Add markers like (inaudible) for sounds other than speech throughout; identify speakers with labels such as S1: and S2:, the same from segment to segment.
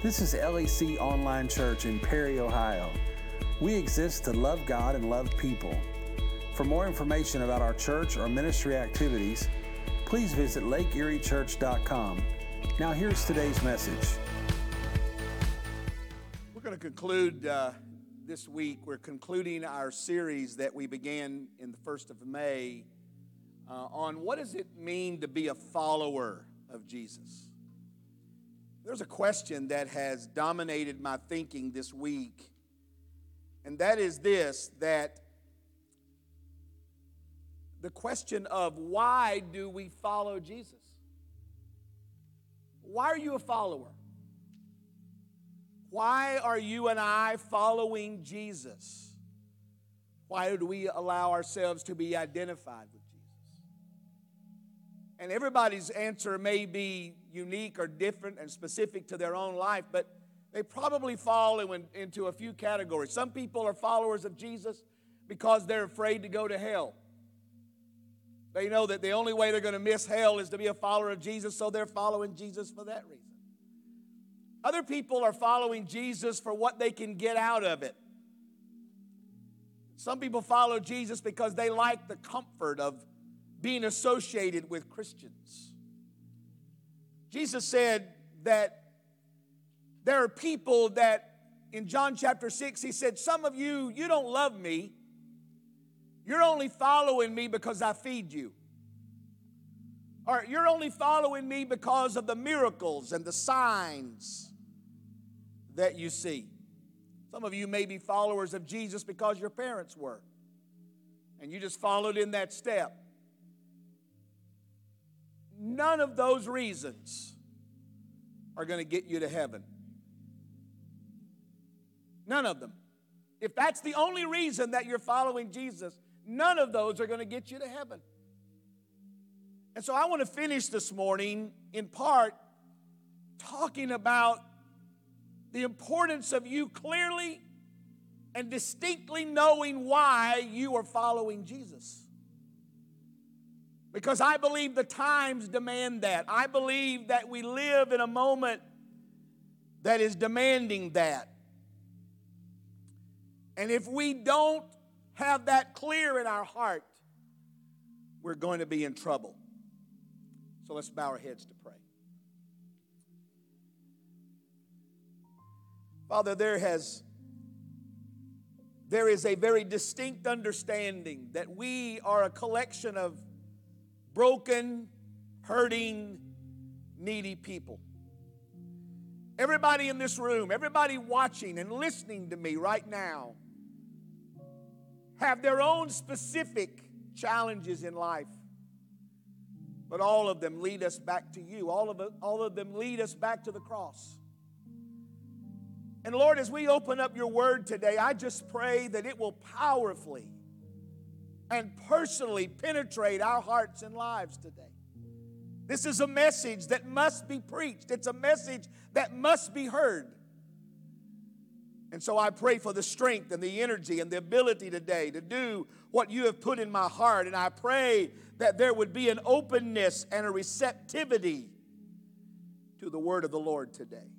S1: This is LEC Online Church in Perry, Ohio. We exist to love God and love people. For more information about our church or ministry activities, please visit lakeeriechurch.com. Now, here's today's message.
S2: We're going to conclude uh, this week. We're concluding our series that we began in the 1st of May uh, on what does it mean to be a follower of Jesus. There's a question that has dominated my thinking this week, and that is this that the question of why do we follow Jesus? Why are you a follower? Why are you and I following Jesus? Why do we allow ourselves to be identified with Jesus? And everybody's answer may be unique or different and specific to their own life, but they probably fall in, into a few categories. Some people are followers of Jesus because they're afraid to go to hell. They know that the only way they're going to miss hell is to be a follower of Jesus, so they're following Jesus for that reason. Other people are following Jesus for what they can get out of it. Some people follow Jesus because they like the comfort of being associated with Christians. Jesus said that there are people that in John chapter 6, he said, Some of you, you don't love me. You're only following me because I feed you. Or you're only following me because of the miracles and the signs that you see. Some of you may be followers of Jesus because your parents were, and you just followed in that step. None of those reasons are going to get you to heaven. None of them. If that's the only reason that you're following Jesus, none of those are going to get you to heaven. And so I want to finish this morning in part talking about the importance of you clearly and distinctly knowing why you are following Jesus. Because I believe the times demand that. I believe that we live in a moment that is demanding that. And if we don't have that clear in our heart, we're going to be in trouble. So let's bow our heads to pray. Father, there has there is a very distinct understanding that we are a collection of broken, hurting, needy people. Everybody in this room, everybody watching and listening to me right now, have their own specific challenges in life. But all of them lead us back to you. All of, all of them lead us back to the cross. And Lord, as we open up your word today, I just pray that it will powerfully and personally penetrate our hearts and lives today. This is a message that must be preached, it's a message that must be heard. And so I pray for the strength and the energy and the ability today to do what you have put in my heart. And I pray that there would be an openness and a receptivity to the word of the Lord today.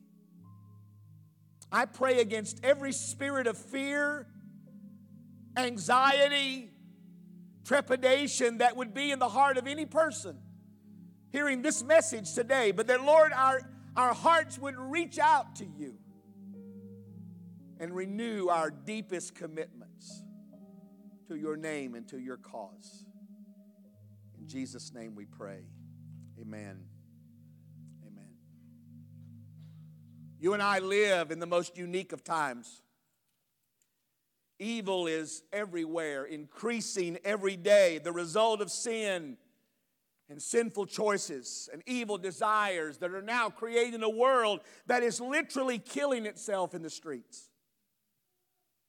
S2: I pray against every spirit of fear, anxiety, trepidation that would be in the heart of any person hearing this message today, but that, Lord, our, our hearts would reach out to you and renew our deepest commitments to your name and to your cause. In Jesus' name we pray. Amen. Amen. You and I live in the most unique of times. Evil is everywhere, increasing every day, the result of sin and sinful choices and evil desires that are now creating a world that is literally killing itself in the streets.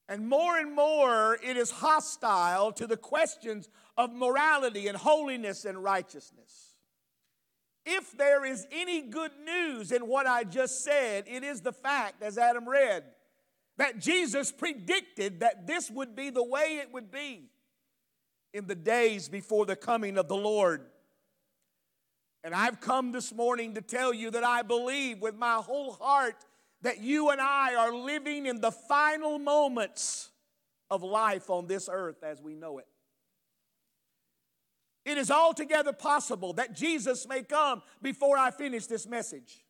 S2: And more and more, it is hostile to the questions of morality and holiness and righteousness. If there is any good news in what I just said, it is the fact, as Adam read, that Jesus predicted that this would be the way it would be in the days before the coming of the Lord. And I've come this morning to tell you that I believe with my whole heart that you and I are living in the final moments of life on this earth as we know it. It is altogether possible that Jesus may come before I finish this message.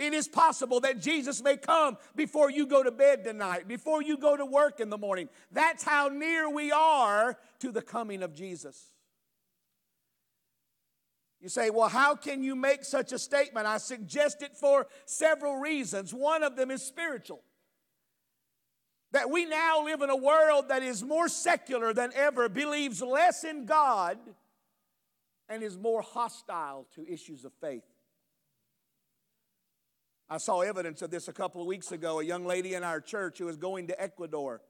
S2: It is possible that Jesus may come before you go to bed tonight, before you go to work in the morning. That's how near we are to the coming of Jesus. You say, well, how can you make such a statement? I suggest it for several reasons. One of them is spiritual. That we now live in a world that is more secular than ever, believes less in God, and is more hostile to issues of faith. I saw evidence of this a couple of weeks ago. A young lady in our church who was going to Ecuador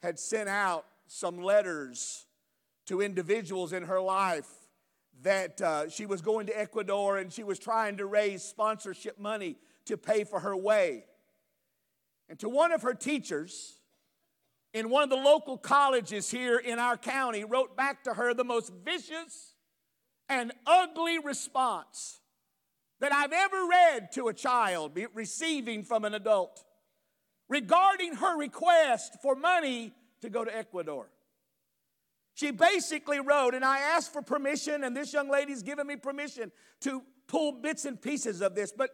S2: had sent out some letters to individuals in her life that uh, she was going to Ecuador and she was trying to raise sponsorship money to pay for her way. And to one of her teachers in one of the local colleges here in our county wrote back to her the most vicious and ugly response that I've ever read to a child receiving from an adult regarding her request for money to go to Ecuador. She basically wrote, and I asked for permission, and this young lady's given me permission to pull bits and pieces of this. But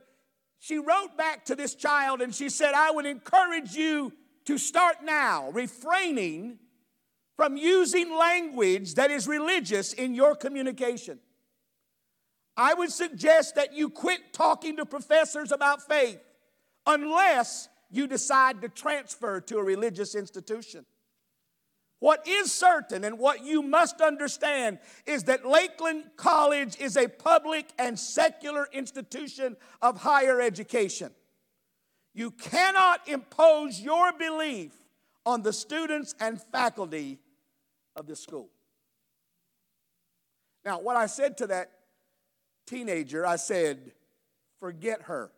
S2: she wrote back to this child and she said, I would encourage you to start now refraining from using language that is religious in your communication. I would suggest that you quit talking to professors about faith unless you decide to transfer to a religious institution. What is certain and what you must understand is that Lakeland College is a public and secular institution of higher education. You cannot impose your belief on the students and faculty of the school. Now, what I said to that teenager, I said, forget her.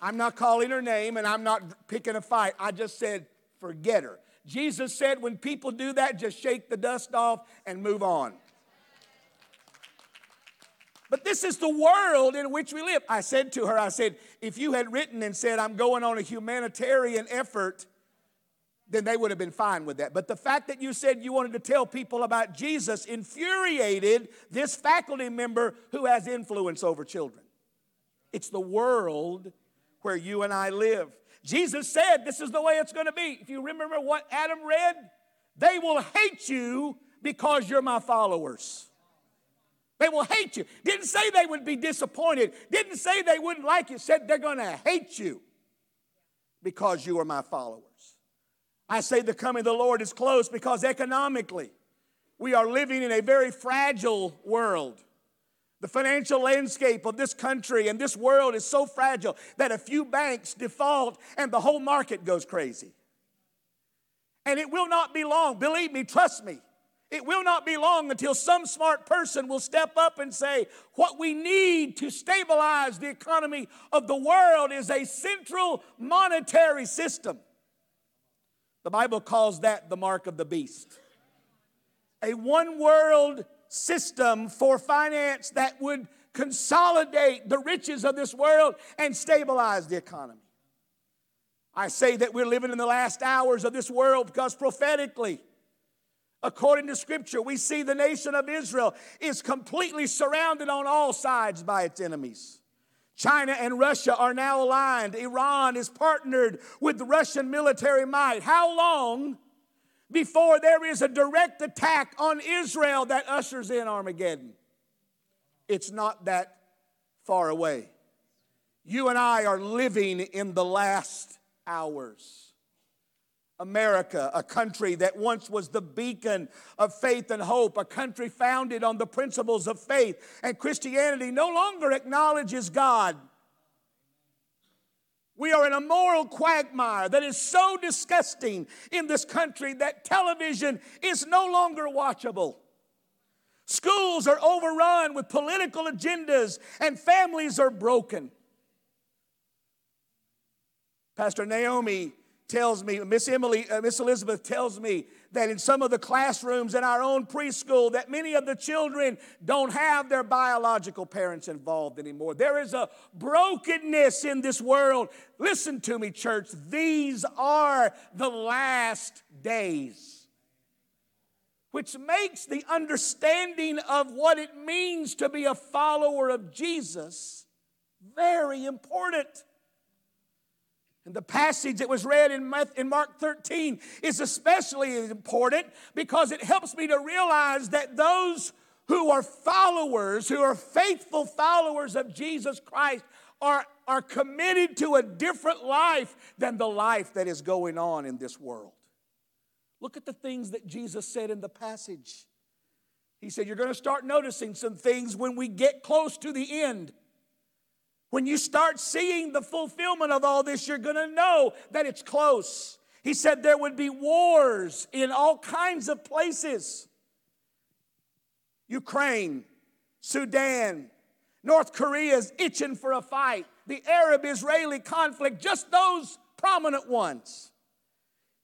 S2: I'm not calling her name and I'm not picking a fight. I just said, forget her. Jesus said, when people do that, just shake the dust off and move on. But this is the world in which we live. I said to her, I said, if you had written and said, I'm going on a humanitarian effort, then they would have been fine with that. But the fact that you said you wanted to tell people about Jesus infuriated this faculty member who has influence over children. It's the world where you and I live. Jesus said this is the way it's going to be. If you remember what Adam read, they will hate you because you're my followers. They will hate you. Didn't say they would be disappointed. Didn't say they wouldn't like you. Said they're going to hate you because you are my followers. I say the coming of the Lord is close because economically we are living in a very fragile world. The financial landscape of this country and this world is so fragile that a few banks default and the whole market goes crazy. And it will not be long, believe me, trust me. It will not be long until some smart person will step up and say, What we need to stabilize the economy of the world is a central monetary system. The Bible calls that the mark of the beast. A one world system for finance that would consolidate the riches of this world and stabilize the economy. I say that we're living in the last hours of this world because prophetically, according to Scripture, we see the nation of Israel is completely surrounded on all sides by its enemies. China and Russia are now aligned. Iran is partnered with the Russian military might. How long before there is a direct attack on Israel that ushers in Armageddon. It's not that far away. You and I are living in the last hours. America, a country that once was the beacon of faith and hope, a country founded on the principles of faith and Christianity, no longer acknowledges God we are in a moral quagmire that is so disgusting in this country that television is no longer watchable. Schools are overrun with political agendas and families are broken. Pastor Naomi tells me, Miss Emily, uh, Miss Elizabeth tells me that in some of the classrooms in our own preschool, that many of the children don't have their biological parents involved anymore. There is a brokenness in this world. Listen to me, church. These are the last days. Which makes the understanding of what it means to be a follower of Jesus very important. And the passage that was read in Mark 13 is especially important because it helps me to realize that those who are followers, who are faithful followers of Jesus Christ, are, are committed to a different life than the life that is going on in this world. Look at the things that Jesus said in the passage. He said, You're going to start noticing some things when we get close to the end. When you start seeing the fulfillment of all this, you're going to know that it's close. He said there would be wars in all kinds of places Ukraine, Sudan, North Korea is itching for a fight, the Arab Israeli conflict, just those prominent ones.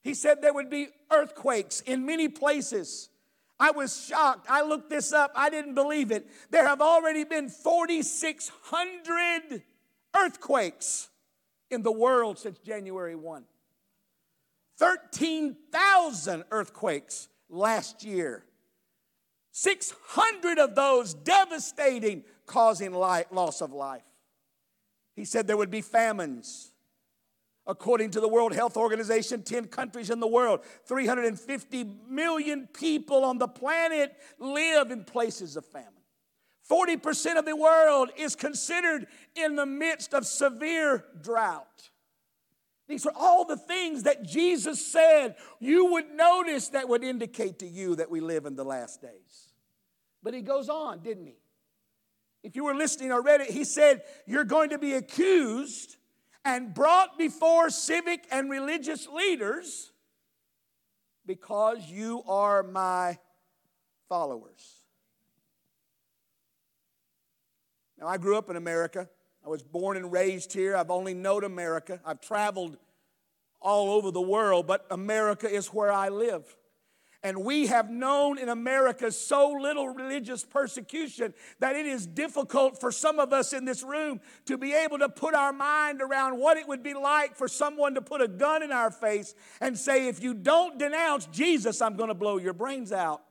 S2: He said there would be earthquakes in many places. I was shocked. I looked this up. I didn't believe it. There have already been 4,600 earthquakes in the world since January 1. 13,000 earthquakes last year. 600 of those devastating, causing loss of life. He said there would be famines. According to the World Health Organization, 10 countries in the world, 350 million people on the planet live in places of famine. 40% of the world is considered in the midst of severe drought. These are all the things that Jesus said you would notice that would indicate to you that we live in the last days. But he goes on, didn't he? If you were listening already, he said, You're going to be accused and brought before civic and religious leaders because you are my followers. Now, I grew up in America. I was born and raised here. I've only known America. I've traveled all over the world, but America is where I live. And we have known in America so little religious persecution that it is difficult for some of us in this room to be able to put our mind around what it would be like for someone to put a gun in our face and say, if you don't denounce Jesus, I'm going to blow your brains out.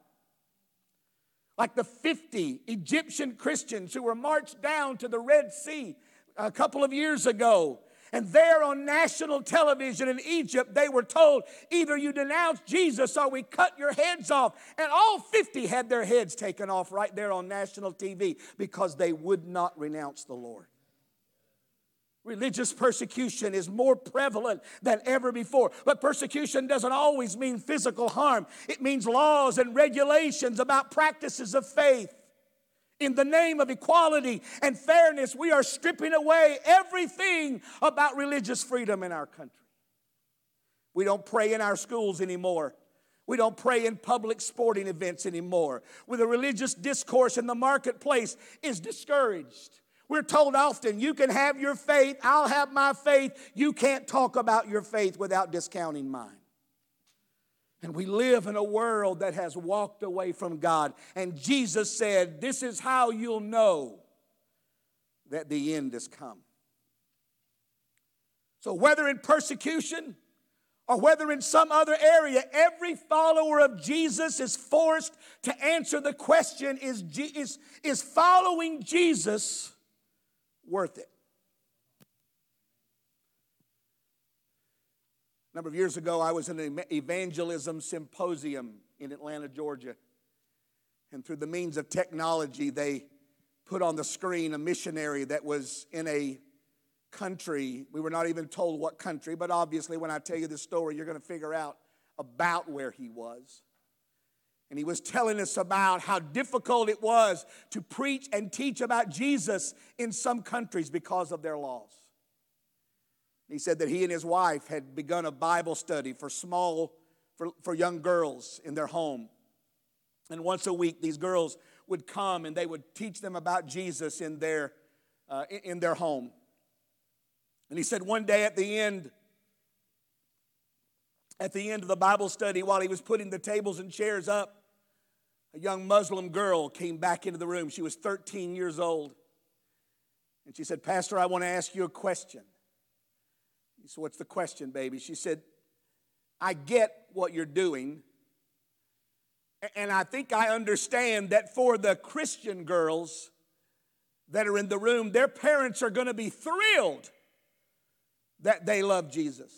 S2: Like the 50 Egyptian Christians who were marched down to the Red Sea a couple of years ago and there on national television in Egypt, they were told either you denounce Jesus or we cut your heads off. And all 50 had their heads taken off right there on national TV because they would not renounce the Lord. Religious persecution is more prevalent than ever before. But persecution doesn't always mean physical harm, it means laws and regulations about practices of faith. In the name of equality and fairness, we are stripping away everything about religious freedom in our country. We don't pray in our schools anymore. We don't pray in public sporting events anymore. With a religious discourse in the marketplace is discouraged. We're told often, you can have your faith, I'll have my faith. You can't talk about your faith without discounting mine. And we live in a world that has walked away from God. And Jesus said, This is how you'll know that the end has come. So, whether in persecution or whether in some other area, every follower of Jesus is forced to answer the question is, is, is following Jesus worth it? A number of years ago, I was in an evangelism symposium in Atlanta, Georgia. And through the means of technology, they put on the screen a missionary that was in a country. We were not even told what country, but obviously, when I tell you this story, you're going to figure out about where he was. And he was telling us about how difficult it was to preach and teach about Jesus in some countries because of their laws. He said that he and his wife had begun a Bible study for small, for, for young girls in their home. And once a week, these girls would come and they would teach them about Jesus in their, uh, in their home. And he said one day at the end At the end of the Bible study, while he was putting the tables and chairs up, a young Muslim girl came back into the room. She was 13 years old. And she said, Pastor, I want to ask you a question. He said, What's the question, baby? She said, I get what you're doing. And I think I understand that for the Christian girls that are in the room, their parents are going to be thrilled that they love Jesus.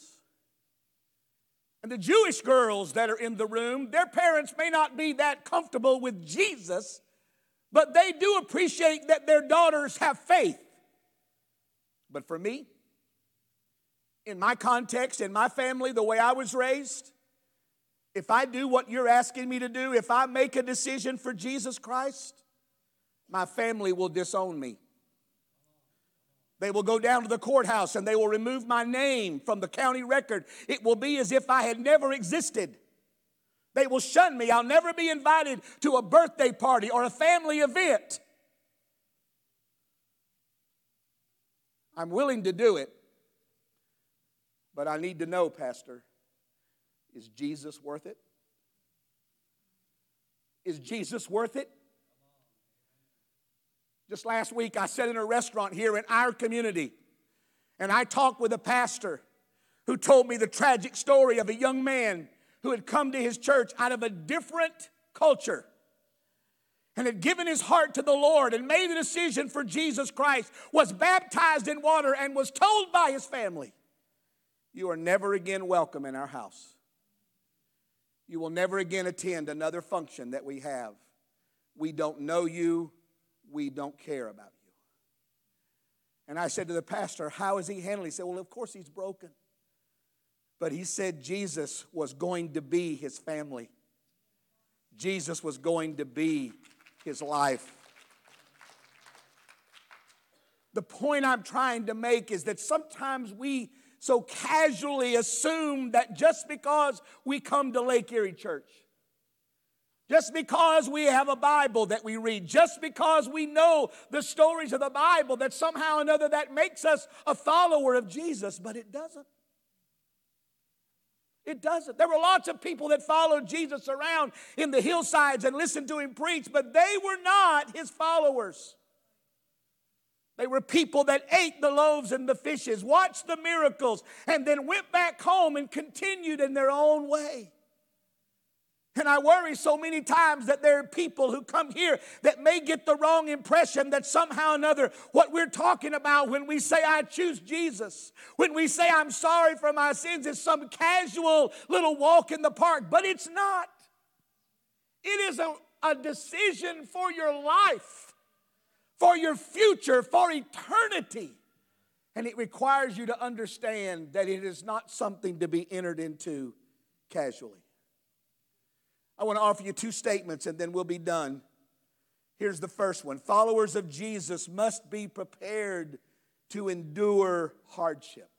S2: And the Jewish girls that are in the room, their parents may not be that comfortable with Jesus, but they do appreciate that their daughters have faith. But for me, in my context, in my family, the way I was raised, if I do what you're asking me to do, if I make a decision for Jesus Christ, my family will disown me. They will go down to the courthouse and they will remove my name from the county record. It will be as if I had never existed. They will shun me. I'll never be invited to a birthday party or a family event. I'm willing to do it, but I need to know, Pastor, is Jesus worth it? Is Jesus worth it? Just last week, I sat in a restaurant here in our community, and I talked with a pastor who told me the tragic story of a young man who had come to his church out of a different culture and had given his heart to the Lord and made a decision for Jesus Christ, was baptized in water, and was told by his family, You are never again welcome in our house. You will never again attend another function that we have. We don't know you we don't care about you. And I said to the pastor, How is he handling? He said, Well, of course he's broken. But he said Jesus was going to be his family, Jesus was going to be his life. The point I'm trying to make is that sometimes we so casually assume that just because we come to Lake Erie Church, just because we have a Bible that we read, just because we know the stories of the Bible, that somehow or another that makes us a follower of Jesus, but it doesn't. It doesn't. There were lots of people that followed Jesus around in the hillsides and listened to him preach, but they were not his followers. They were people that ate the loaves and the fishes, watched the miracles, and then went back home and continued in their own way. And I worry so many times that there are people who come here that may get the wrong impression that somehow or another what we're talking about when we say, I choose Jesus, when we say, I'm sorry for my sins, is some casual little walk in the park. But it's not. It is a, a decision for your life, for your future, for eternity. And it requires you to understand that it is not something to be entered into casually. I want to offer you two statements and then we'll be done. Here's the first one Followers of Jesus must be prepared to endure hardship.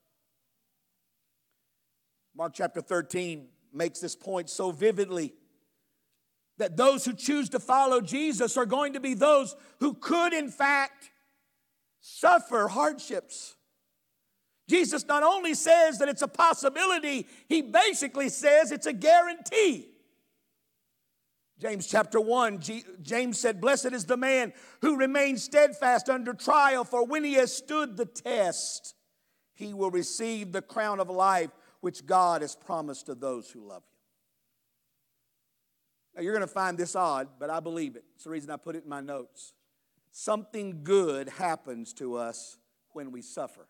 S2: Mark chapter 13 makes this point so vividly that those who choose to follow Jesus are going to be those who could, in fact, suffer hardships. Jesus not only says that it's a possibility, he basically says it's a guarantee. James chapter 1, James said, Blessed is the man who remains steadfast under trial, for when he has stood the test, he will receive the crown of life which God has promised to those who love him. Now, you're going to find this odd, but I believe it. It's the reason I put it in my notes. Something good happens to us when we suffer.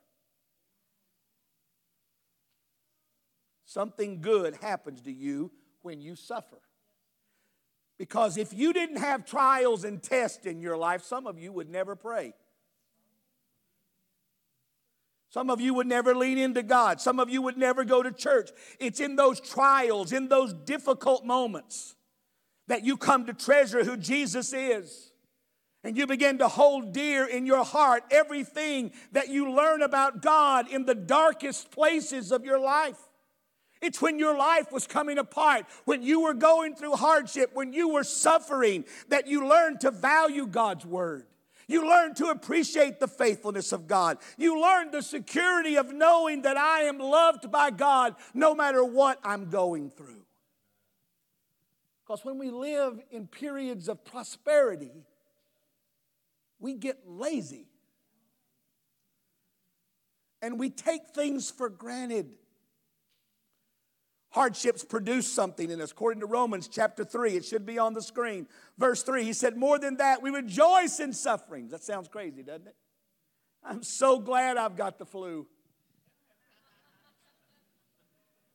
S2: Something good happens to you when you suffer. Because if you didn't have trials and tests in your life, some of you would never pray. Some of you would never lean into God. Some of you would never go to church. It's in those trials, in those difficult moments, that you come to treasure who Jesus is. And you begin to hold dear in your heart everything that you learn about God in the darkest places of your life. It's when your life was coming apart, when you were going through hardship, when you were suffering, that you learned to value God's word. You learn to appreciate the faithfulness of God. You learn the security of knowing that I am loved by God no matter what I'm going through. Because when we live in periods of prosperity, we get lazy and we take things for granted. Hardships produce something in us. According to Romans chapter 3, it should be on the screen. Verse 3, he said, More than that, we rejoice in sufferings. That sounds crazy, doesn't it? I'm so glad I've got the flu.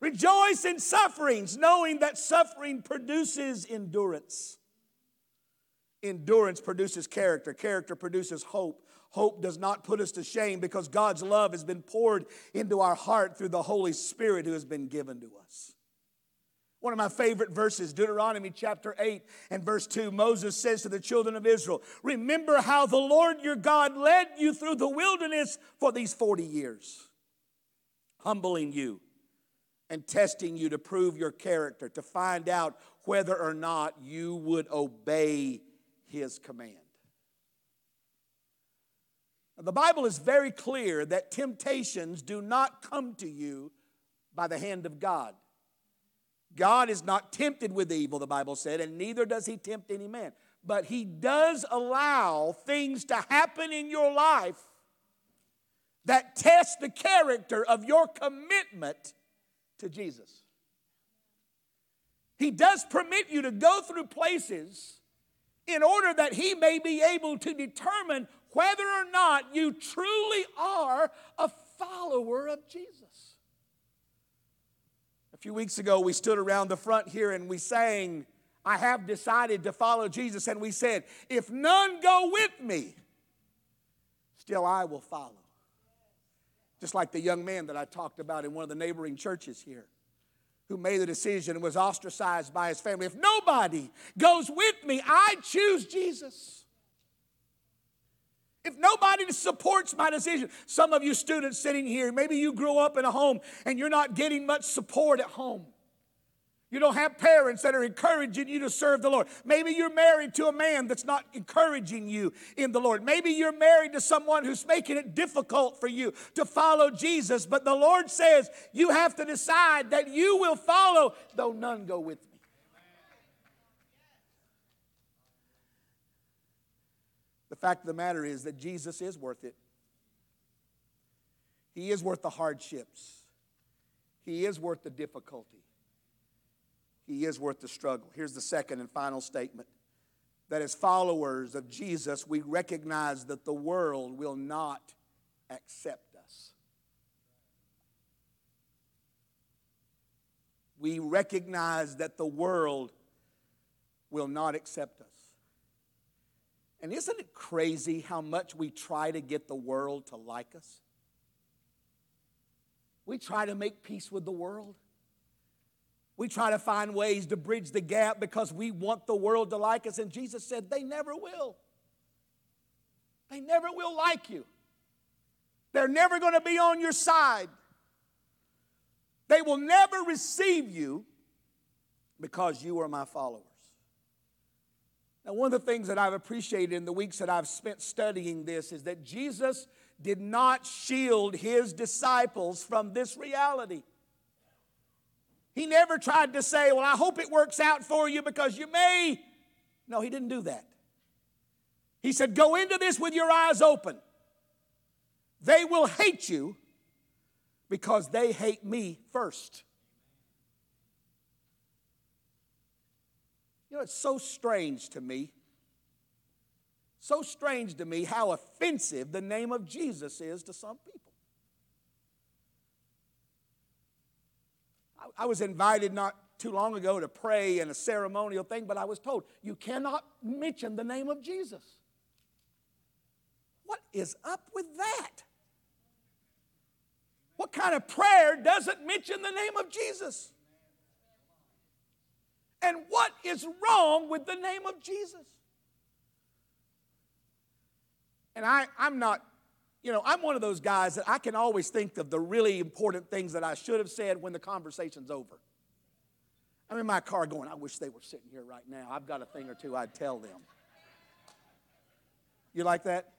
S2: Rejoice in sufferings, knowing that suffering produces endurance. Endurance produces character, character produces hope. Hope does not put us to shame because God's love has been poured into our heart through the Holy Spirit who has been given to us. One of my favorite verses, Deuteronomy chapter 8 and verse 2, Moses says to the children of Israel, Remember how the Lord your God led you through the wilderness for these 40 years, humbling you and testing you to prove your character, to find out whether or not you would obey his command. The Bible is very clear that temptations do not come to you by the hand of God. God is not tempted with evil, the Bible said, and neither does he tempt any man. But he does allow things to happen in your life that test the character of your commitment to Jesus. He does permit you to go through places in order that He may be able to determine whether or not you truly are a follower of Jesus. A few weeks ago, we stood around the front here and we sang, I have decided to follow Jesus. And we said, If none go with me, still I will follow. Just like the young man that I talked about in one of the neighboring churches here who made the decision and was ostracized by his family. If nobody goes with me, I choose Jesus. If nobody supports my decision, some of you students sitting here, maybe you grew up in a home and you're not getting much support at home. You don't have parents that are encouraging you to serve the Lord. Maybe you're married to a man that's not encouraging you in the Lord. Maybe you're married to someone who's making it difficult for you to follow Jesus. But the Lord says you have to decide that you will follow, though none go with me. The fact of the matter is that Jesus is worth it. He is worth the hardships, He is worth the difficulty. He is worth the struggle. Here's the second and final statement that as followers of Jesus, we recognize that the world will not accept us. We recognize that the world will not accept us. And isn't it crazy how much we try to get the world to like us? We try to make peace with the world. We try to find ways to bridge the gap because we want the world to like us. And Jesus said, they never will. They never will like you. They're never going to be on your side. They will never receive you because you are my followers. Now, one of the things that I've appreciated in the weeks that I've spent studying this is that Jesus did not shield his disciples from this reality. He never tried to say, Well, I hope it works out for you because you may. No, he didn't do that. He said, Go into this with your eyes open. They will hate you because they hate me first. You know, it's so strange to me, so strange to me how offensive the name of Jesus is to some people. I was invited not too long ago to pray in a ceremonial thing, but I was told you cannot mention the name of Jesus. What is up with that? What kind of prayer doesn't mention the name of Jesus? And what is wrong with the name of Jesus? And I, I'm not you know, I'm one of those guys that I can always think of the really important things that I should have said when the conversation's over. I'm in my car going, I wish they were sitting here right now. I've got a thing or two I'd tell them. You like that?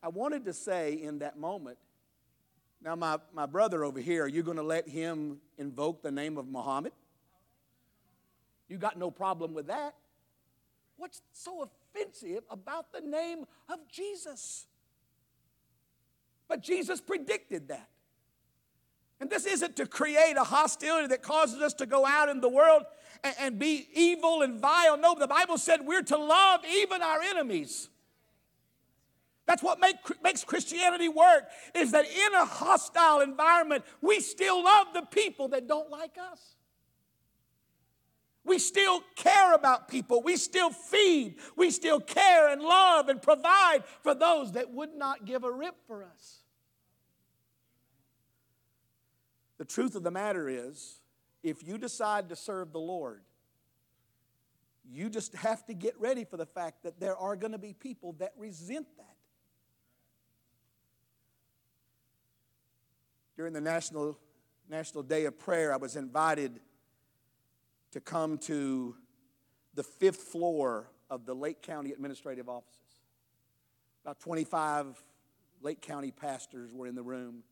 S2: I wanted to say in that moment, now, my, my brother over here, are you going to let him invoke the name of Muhammad? You got no problem with that. What's so offensive about the name of Jesus? But Jesus predicted that. And this isn't to create a hostility that causes us to go out in the world and, and be evil and vile. No, the Bible said we're to love even our enemies. That's what make, makes Christianity work, is that in a hostile environment, we still love the people that don't like us. We still care about people. We still feed. We still care and love and provide for those that would not give a rip for us. The truth of the matter is, if you decide to serve the Lord, you just have to get ready for the fact that there are going to be people that resent that. during the National, National Day of Prayer, I was invited to come to the fifth floor of the Lake County Administrative Offices. About 25 Lake County pastors were in the room.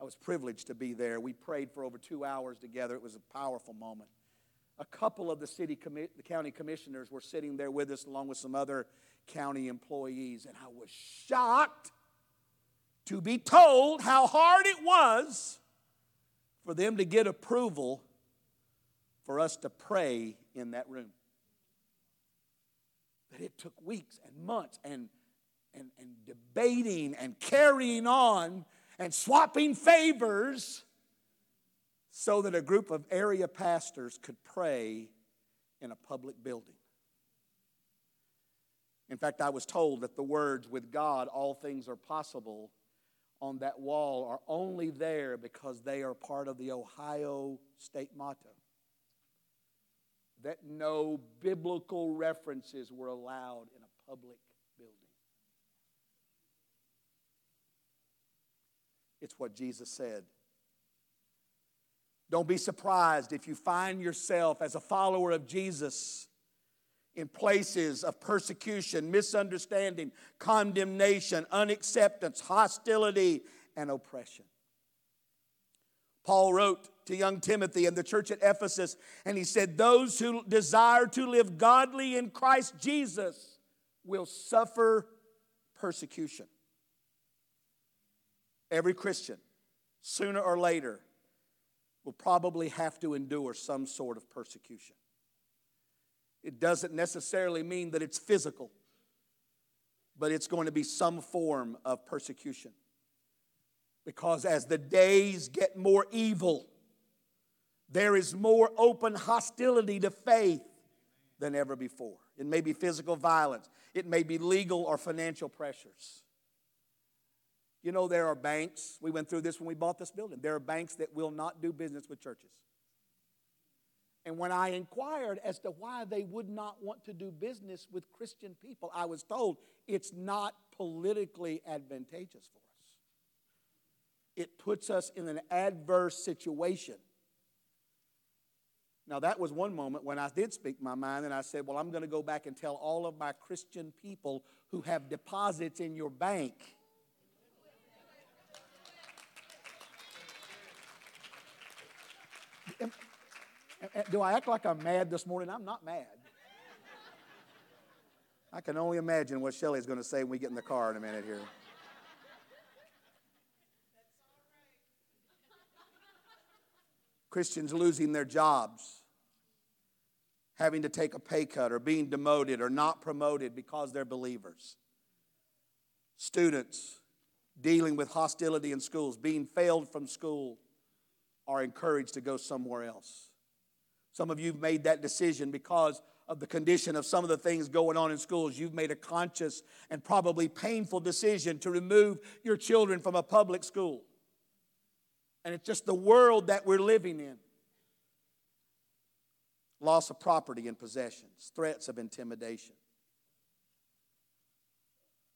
S2: I was privileged to be there. We prayed for over two hours together. It was a powerful moment. A couple of the city commi- the county commissioners were sitting there with us, along with some other county employees, and I was shocked to be told how hard it was for them to get approval for us to pray in that room. That it took weeks and months and, and, and debating and carrying on and swapping favors so that a group of area pastors could pray in a public building. In fact, I was told that the words, with God, all things are possible, on that wall are only there because they are part of the Ohio state motto. That no biblical references were allowed in a public building. It's what Jesus said. Don't be surprised if you find yourself as a follower of Jesus in places of persecution, misunderstanding, condemnation, unacceptance, hostility, and oppression. Paul wrote to young Timothy and the church at Ephesus, and he said, Those who desire to live godly in Christ Jesus will suffer persecution. Every Christian, sooner or later, will probably have to endure some sort of persecution. It doesn't necessarily mean that it's physical, but it's going to be some form of persecution. Because as the days get more evil, there is more open hostility to faith than ever before. It may be physical violence, it may be legal or financial pressures. You know, there are banks, we went through this when we bought this building. There are banks that will not do business with churches. And when I inquired as to why they would not want to do business with Christian people, I was told it's not politically advantageous for us. It puts us in an adverse situation. Now, that was one moment when I did speak my mind, and I said, Well, I'm going to go back and tell all of my Christian people who have deposits in your bank. Do I act like I'm mad this morning? I'm not mad. I can only imagine what Shelly's going to say when we get in the car in a minute here. Christians losing their jobs, having to take a pay cut, or being demoted or not promoted because they're believers. Students dealing with hostility in schools, being failed from school, are encouraged to go somewhere else. Some of you have made that decision because of the condition of some of the things going on in schools. You've made a conscious and probably painful decision to remove your children from a public school. And it's just the world that we're living in loss of property and possessions, threats of intimidation.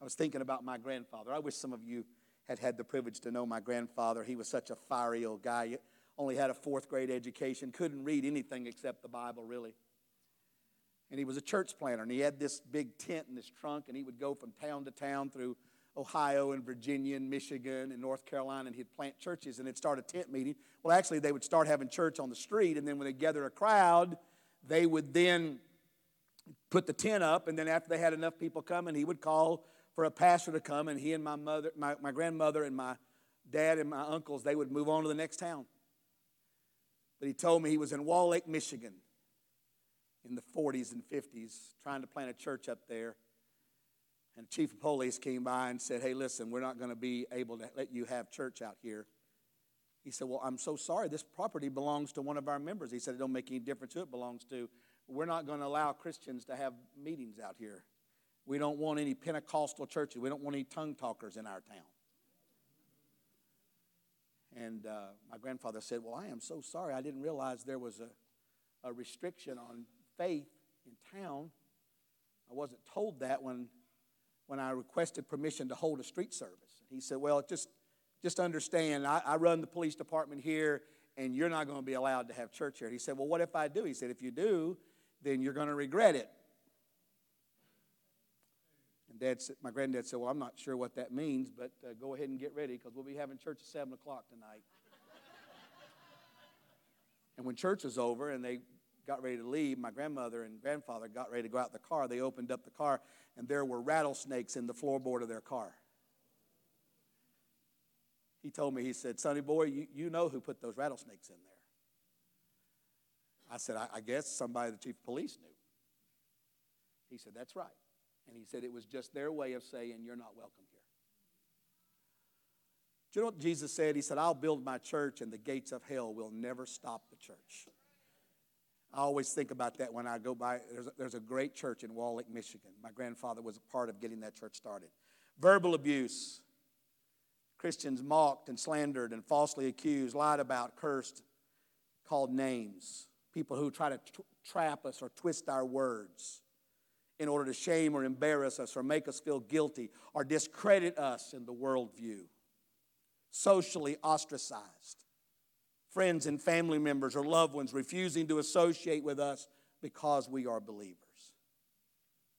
S2: I was thinking about my grandfather. I wish some of you had had the privilege to know my grandfather. He was such a fiery old guy only had a fourth grade education, couldn't read anything except the Bible, really. And he was a church planter, and he had this big tent in his trunk, and he would go from town to town through Ohio and Virginia and Michigan and North Carolina, and he'd plant churches and he'd start a tent meeting. Well, actually, they would start having church on the street, and then when they gather a crowd, they would then put the tent up, and then after they had enough people coming, he would call for a pastor to come, and he and my mother, my, my grandmother, and my dad and my uncles, they would move on to the next town. But he told me he was in Wall Lake, Michigan in the 40s and 50s trying to plant a church up there. And the chief of police came by and said, Hey, listen, we're not going to be able to let you have church out here. He said, Well, I'm so sorry. This property belongs to one of our members. He said, It don't make any difference who it belongs to. We're not going to allow Christians to have meetings out here. We don't want any Pentecostal churches. We don't want any tongue talkers in our town. And uh, my grandfather said, Well, I am so sorry. I didn't realize there was a, a restriction on faith in town. I wasn't told that when, when I requested permission to hold a street service. He said, Well, just, just understand, I, I run the police department here, and you're not going to be allowed to have church here. He said, Well, what if I do? He said, If you do, then you're going to regret it. And Dad said, my granddad said, Well, I'm not sure what that means, but uh, go ahead and get ready because we'll be having church at 7 o'clock tonight. (laughs) and when church was over and they got ready to leave, my grandmother and grandfather got ready to go out the car. They opened up the car, and there were rattlesnakes in the floorboard of their car. He told me, he said, Sonny boy, you, you know who put those rattlesnakes in there. I said, I, I guess somebody the chief of police knew. He said, That's right. And he said, It was just their way of saying, You're not welcome here. Do you know what Jesus said? He said, I'll build my church, and the gates of hell will never stop the church. I always think about that when I go by. There's a, there's a great church in Walled Lake, Michigan. My grandfather was a part of getting that church started. Verbal abuse. Christians mocked and slandered and falsely accused, lied about, cursed, called names. People who try to tra- trap us or twist our words in order to shame or embarrass us or make us feel guilty or discredit us in the worldview. Socially ostracized friends and family members or loved ones refusing to associate with us because we are believers.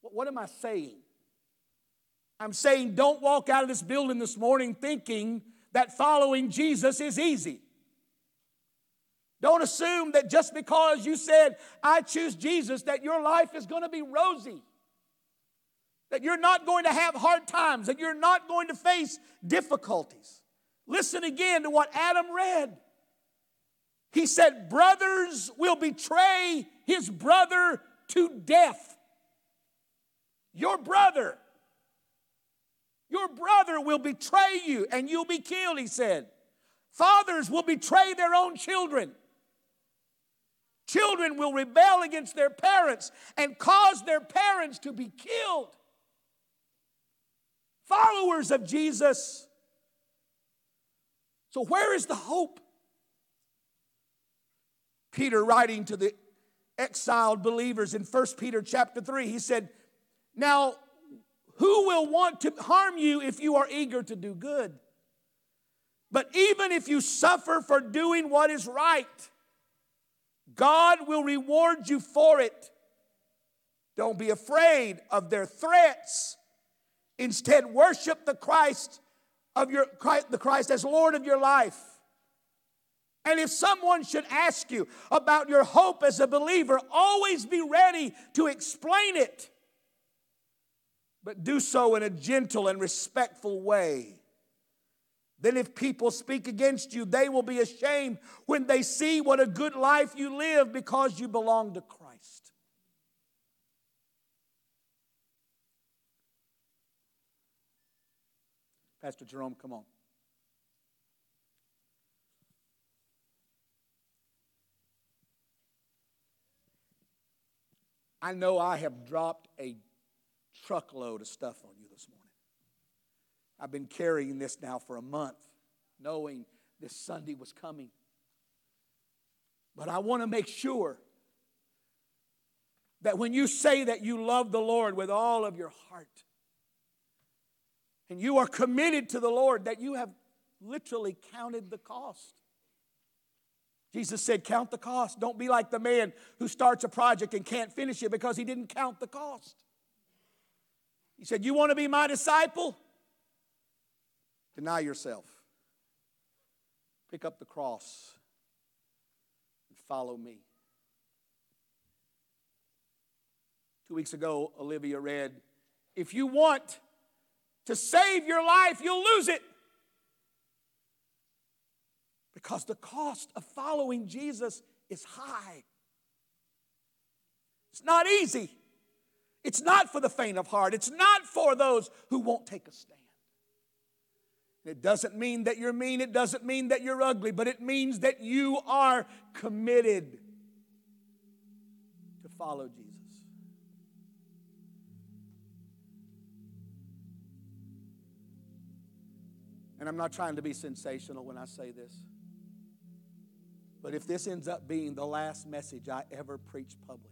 S2: What am I saying? I'm saying don't walk out of this building this morning thinking that following Jesus is easy. Don't assume that just because you said, I choose Jesus, that your life is going to be rosy. That you're not going to have hard times, that you're not going to face difficulties. Listen again to what Adam read. He said, Brothers will betray his brother to death. Your brother, your brother will betray you and you'll be killed, he said. Fathers will betray their own children. Children will rebel against their parents and cause their parents to be killed. Followers of Jesus. So, where is the hope? Peter writing to the exiled believers in 1 Peter chapter 3, he said, Now, who will want to harm you if you are eager to do good? But even if you suffer for doing what is right, God will reward you for it. Don't be afraid of their threats. Instead, worship the Christ of your the Christ as Lord of your life. And if someone should ask you about your hope as a believer, always be ready to explain it. But do so in a gentle and respectful way. Then, if people speak against you, they will be ashamed when they see what a good life you live because you belong to Christ. Pastor Jerome, come on. I know I have dropped a truckload of stuff on you this morning. I've been carrying this now for a month, knowing this Sunday was coming. But I want to make sure that when you say that you love the Lord with all of your heart, and you are committed to the Lord, that you have literally counted the cost. Jesus said, Count the cost. Don't be like the man who starts a project and can't finish it because he didn't count the cost. He said, You want to be my disciple? Deny yourself. Pick up the cross and follow me. Two weeks ago, Olivia read, If you want to save your life, you'll lose it. Because the cost of following Jesus is high. It's not easy. It's not for the faint of heart. It's not for those who won't take a stand. It doesn't mean that you're mean, it doesn't mean that you're ugly, but it means that you are committed to follow Jesus. And I'm not trying to be sensational when I say this. But if this ends up being the last message I ever preach publicly,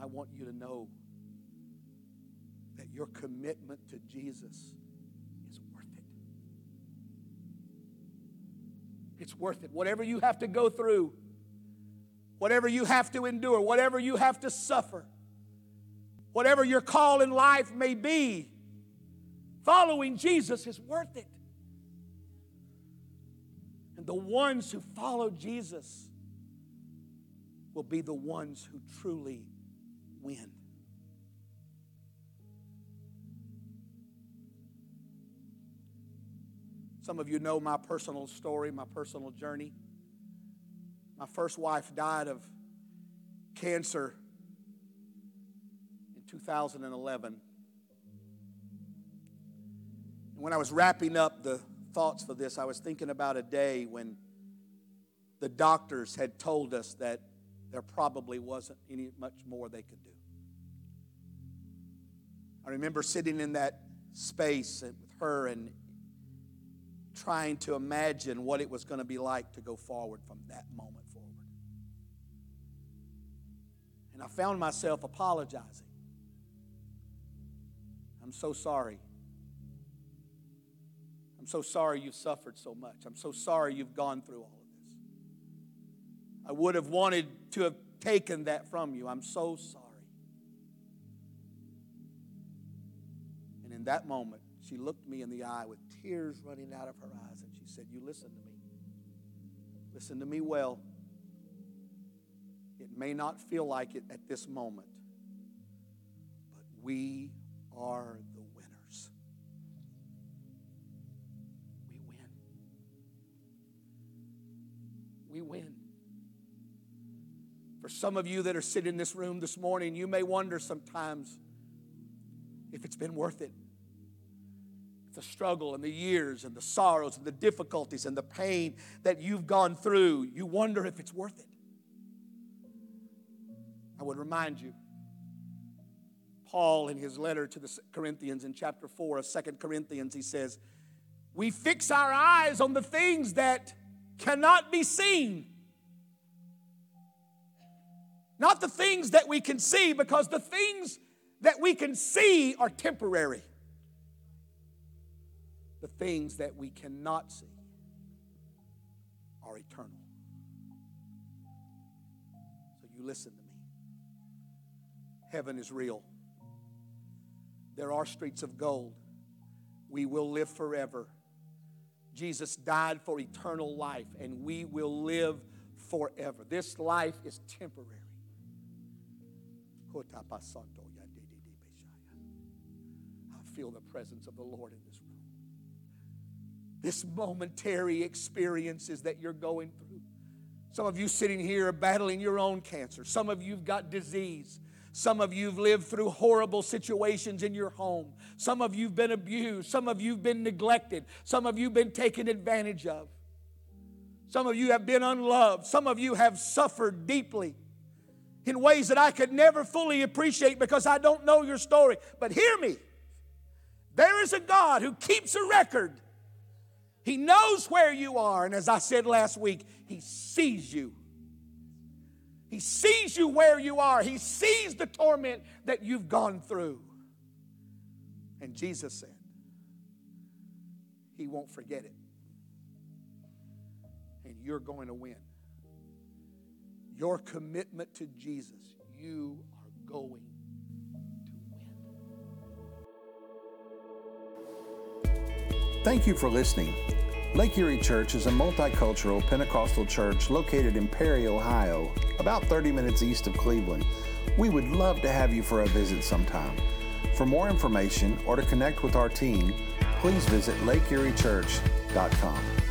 S2: I want you to know that your commitment to Jesus is worth it. It's worth it. Whatever you have to go through, whatever you have to endure, whatever you have to suffer, whatever your call in life may be, following Jesus is worth it. And the ones who follow Jesus will be the ones who truly win. Some of you know my personal story, my personal journey. My first wife died of cancer in 2011. And when I was wrapping up the thoughts for this, I was thinking about a day when the doctors had told us that there probably wasn't any much more they could do. I remember sitting in that space with her and trying to imagine what it was going to be like to go forward from that moment forward. And I found myself apologizing. I'm so sorry. So sorry you've suffered so much. I'm so sorry you've gone through all of this. I would have wanted to have taken that from you. I'm so sorry. And in that moment, she looked me in the eye with tears running out of her eyes and she said, You listen to me. Listen to me well. It may not feel like it at this moment, but we are We win. For some of you that are sitting in this room this morning, you may wonder sometimes if it's been worth it the struggle and the years and the sorrows and the difficulties and the pain that you've gone through, you wonder if it's worth it. I would remind you, Paul, in his letter to the Corinthians in chapter 4 of Second Corinthians, he says, We fix our eyes on the things that cannot be seen. Not the things that we can see, because the things that we can see are temporary the things that we cannot see are eternal. So you listen to me. Heaven is real. There are streets of gold. We will live forever. Jesus died for eternal life, and we will live forever. This life is temporary. I feel the presence of the Lord in this room this momentary experiences that you're going through. Some of you sitting here are battling your own cancer. Some of you've got disease. Some of you've lived through horrible situations in your home. Some of you've been abused. Some of you've been neglected. Some of you've been taken advantage of. Some of you have been unloved. Some of you have suffered deeply in ways that I could never fully appreciate because I don't know your story. But hear me there is a God who keeps a record he knows where you are. And as I said last week, He sees you. He sees you where you are. He sees the torment that you've gone through. And Jesus said, He won't forget it. And you're going to win. Your commitment to Jesus, you are going
S1: to win. Thank you for listening. Lake Erie Church is a multicultural Pentecostal church located in Perry, Ohio, about 30 minutes east of Cleveland. We would love to have you for a visit sometime. For more information or to connect with our team, please visit lakeeriechurch.com.